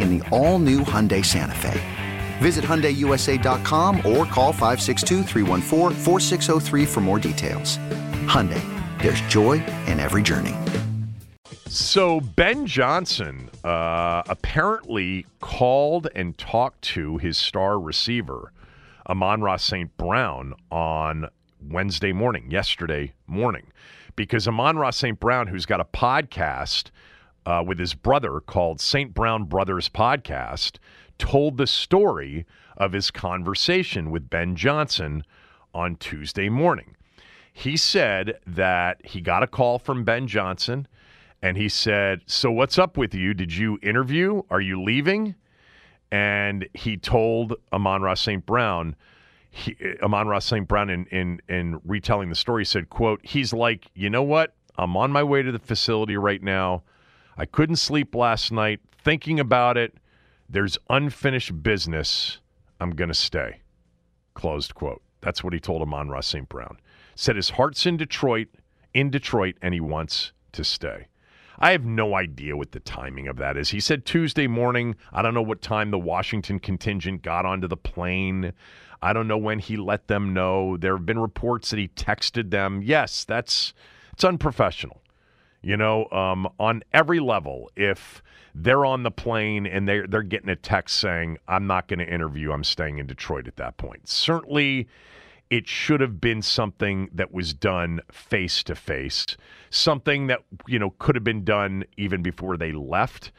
in the all new Hyundai Santa Fe. Visit HyundaiUSA.com or call 562 for more details. Hyundai, there's joy in every journey. So Ben Johnson uh, apparently called and talked to his star receiver, Amon-Ra St. Brown, on Wednesday morning, yesterday morning, because Amon-Ra St. Brown, who's got a podcast uh, with his brother called St. Brown Brothers Podcast, told the story of his conversation with Ben Johnson on Tuesday morning. He said that he got a call from Ben Johnson and he said, So what's up with you? Did you interview? Are you leaving? And he told Amon-Ra St. Brown, he, Amon-Ra St. Brown, in, in, in retelling the story, said, quote, he's like, you know what? I'm on my way to the facility right now. I couldn't sleep last night thinking about it. There's unfinished business. I'm going to stay. Closed quote. That's what he told Amon-Ra St. Brown. Said his heart's in Detroit, in Detroit, and he wants to stay. I have no idea what the timing of that is. He said Tuesday morning. I don't know what time the Washington contingent got onto the plane. I don't know when he let them know. There have been reports that he texted them. Yes, that's it's unprofessional. You know, um, on every level, if they're on the plane and they're they're getting a text saying, "I'm not going to interview. I'm staying in Detroit." At that point, certainly it should have been something that was done face to face, something that you know could have been done even before they left.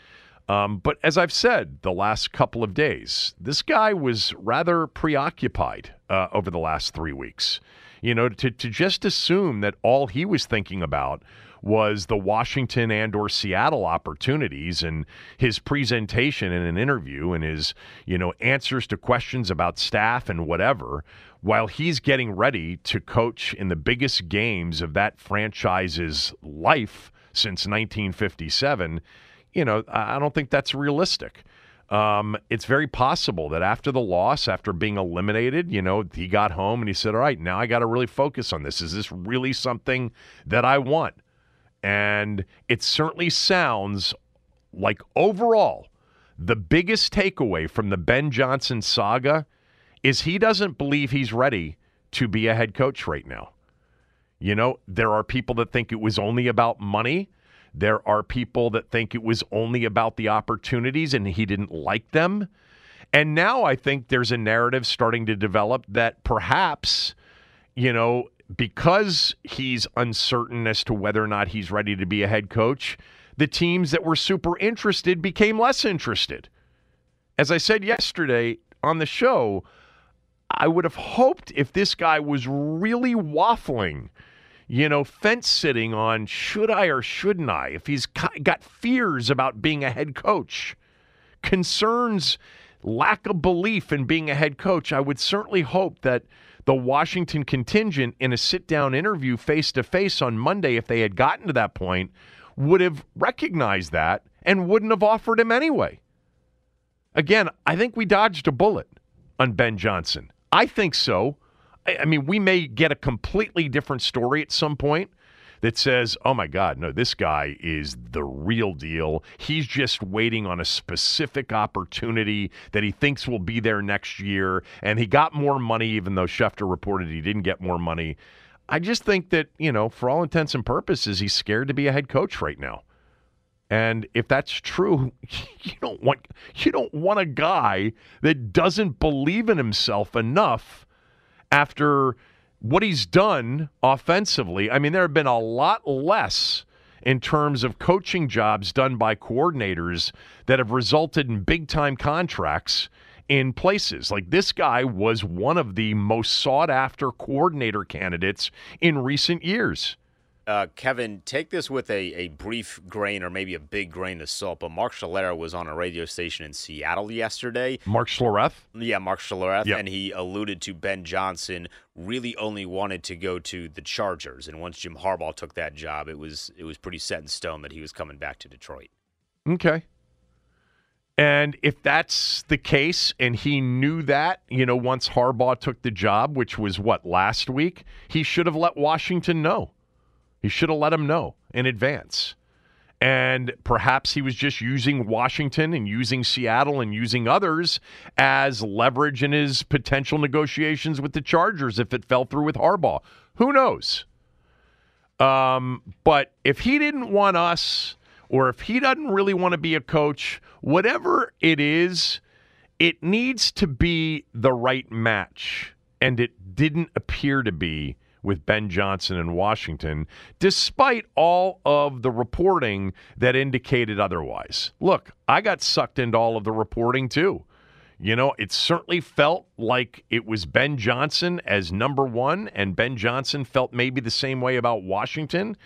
Um, but as I've said the last couple of days, this guy was rather preoccupied uh, over the last three weeks. You know, to, to just assume that all he was thinking about was the Washington and or Seattle opportunities and his presentation in an interview and his, you know, answers to questions about staff and whatever while he's getting ready to coach in the biggest games of that franchise's life since 1957 you know, I don't think that's realistic. Um, it's very possible that after the loss, after being eliminated, you know, he got home and he said, All right, now I got to really focus on this. Is this really something that I want? And it certainly sounds like overall, the biggest takeaway from the Ben Johnson saga is he doesn't believe he's ready to be a head coach right now. You know, there are people that think it was only about money. There are people that think it was only about the opportunities and he didn't like them. And now I think there's a narrative starting to develop that perhaps, you know, because he's uncertain as to whether or not he's ready to be a head coach, the teams that were super interested became less interested. As I said yesterday on the show, I would have hoped if this guy was really waffling you know, fence sitting on should I or shouldn't I, if he's got fears about being a head coach, concerns, lack of belief in being a head coach, I would certainly hope that the Washington contingent in a sit down interview face to face on Monday, if they had gotten to that point, would have recognized that and wouldn't have offered him anyway. Again, I think we dodged a bullet on Ben Johnson. I think so. I, mean, we may get a completely different story at some point that says, oh my God, no, this guy is the real deal. He's just waiting on a specific opportunity that he thinks will be there next year. And he got more money, even though Schefter reported he didn't get more money. I just think that, you know, for all intents and purposes, he's scared to be a head coach right now. And if that's true, you don't want you don't want a guy that doesn't believe in himself enough after what he's done offensively, I mean, there have been a lot less in terms of coaching jobs done by coordinators that have resulted in big time contracts in places. Like this guy was one of the most sought after coordinator candidates in recent years uh, Kevin, take this with a, a brief grain or maybe a big grain of salt. But Mark Schlereth was on a radio station in Seattle yesterday. Mark Schlereth? Yeah, Mark Schlereth. Yep. And he alluded to Ben Johnson really only wanted to go to the Chargers. And once Jim Harbaugh took that job, it was it was pretty set in stone that he was coming back to Detroit. Okay. And if that's the case, and he knew that, you know, once Harbaugh took the job, which was what, last week, he should have let Washington know. He should have let him know in advance. And perhaps he was just using Washington and using Seattle and using others as leverage in his potential negotiations with the Chargers if it fell through with Harbaugh. Who knows? Um, but if he didn't want us, or if he doesn't really want to be a coach, whatever it is, it needs to be the right match. And it didn't appear to be with Ben Johnson in Washington, despite all of the reporting that indicated otherwise. Look, I got sucked into all of the reporting too. You know, it certainly felt like it was Ben Johnson as number one, and Ben Johnson felt maybe the same way about Washington.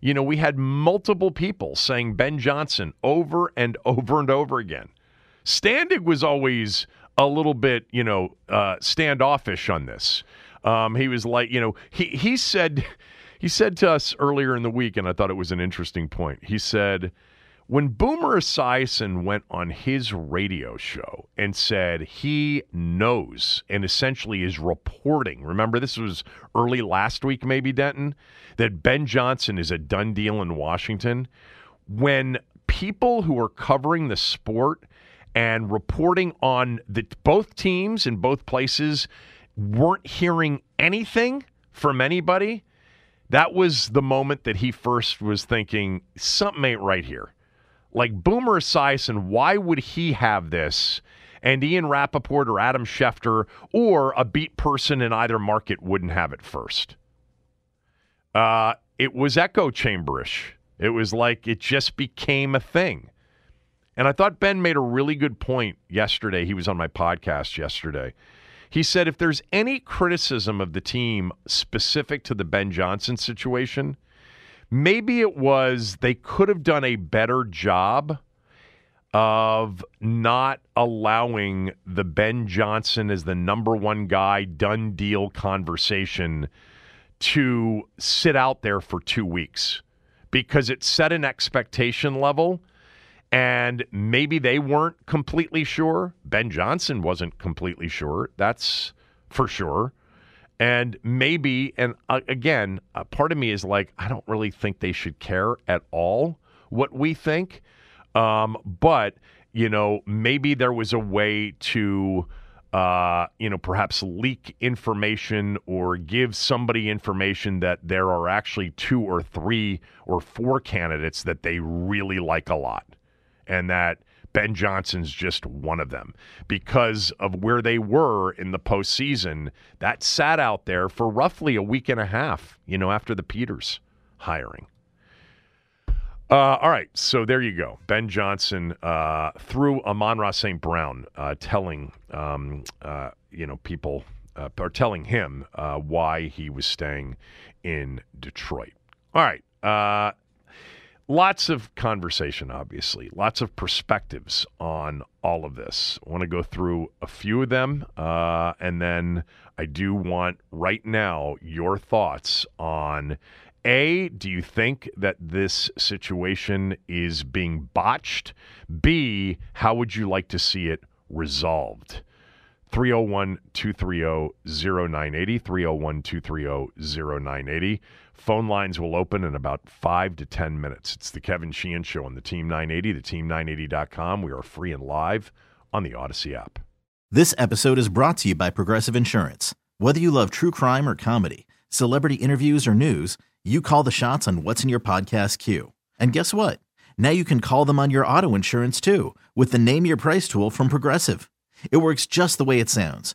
You know, we had multiple people saying Ben Johnson over and over and over again. Standig was always a little bit, you know, uh, standoffish on this. Um, he was like, you know, he he said he said to us earlier in the week, and I thought it was an interesting point. He said when Boomer Esiason went on his radio show and said he knows and essentially is reporting, remember this was early last week, maybe Denton, that Ben Johnson is a done deal in Washington. When people who are covering the sport and reporting on the both teams in both places weren't hearing anything from anybody, that was the moment that he first was thinking, something ain't right here. Like Boomer Esiason, why would he have this? And Ian Rapoport or Adam Schefter or a beat person in either market wouldn't have it first. Uh, it was echo chamberish. It was like it just became a thing. And I thought Ben made a really good point yesterday. He was on my podcast yesterday. He said if there's any criticism of the team specific to the Ben Johnson situation, maybe it was they could have done a better job of not allowing the Ben Johnson as the number one guy done deal conversation to sit out there for two weeks because it set an expectation level and maybe they weren't completely sure. Ben Johnson wasn't completely sure. That's for sure. And maybe, and uh, again, part of me is like, I don't really think they should care at all what we think. Um, but, you know, maybe there was a way to, uh, you know, perhaps leak information or give somebody information that there are actually two or three or four candidates that they really like a lot and that Ben Johnson's just one of them because of where they were in the postseason. That sat out there for roughly a week and a half, you know, after the Peters hiring. Uh, all right, so there you go. Ben Johnson uh, through Amon-Ra St. Brown uh, telling, um, uh, you know, people, uh, or telling him uh, why he was staying in Detroit. All right, lots of conversation, obviously, lots of perspectives on all of this. I want to go through a few of them, uh, and then I do want right now your thoughts on A, do you think that this situation is being botched? B, how would you like to see it resolved? 301 230 0980. 301 230 0980. Phone lines will open in about five to 10 minutes. It's the Kevin Sheehan Show on the Team 980, the team980.com. We are free and live on the Audacy app. This episode is brought to you by Progressive Insurance. Whether you love true crime or comedy, celebrity interviews or news, you call the shots on what's in your podcast queue. And guess what? Now you can call them on your auto insurance too with the Name Your Price tool from Progressive. It works just the way it sounds.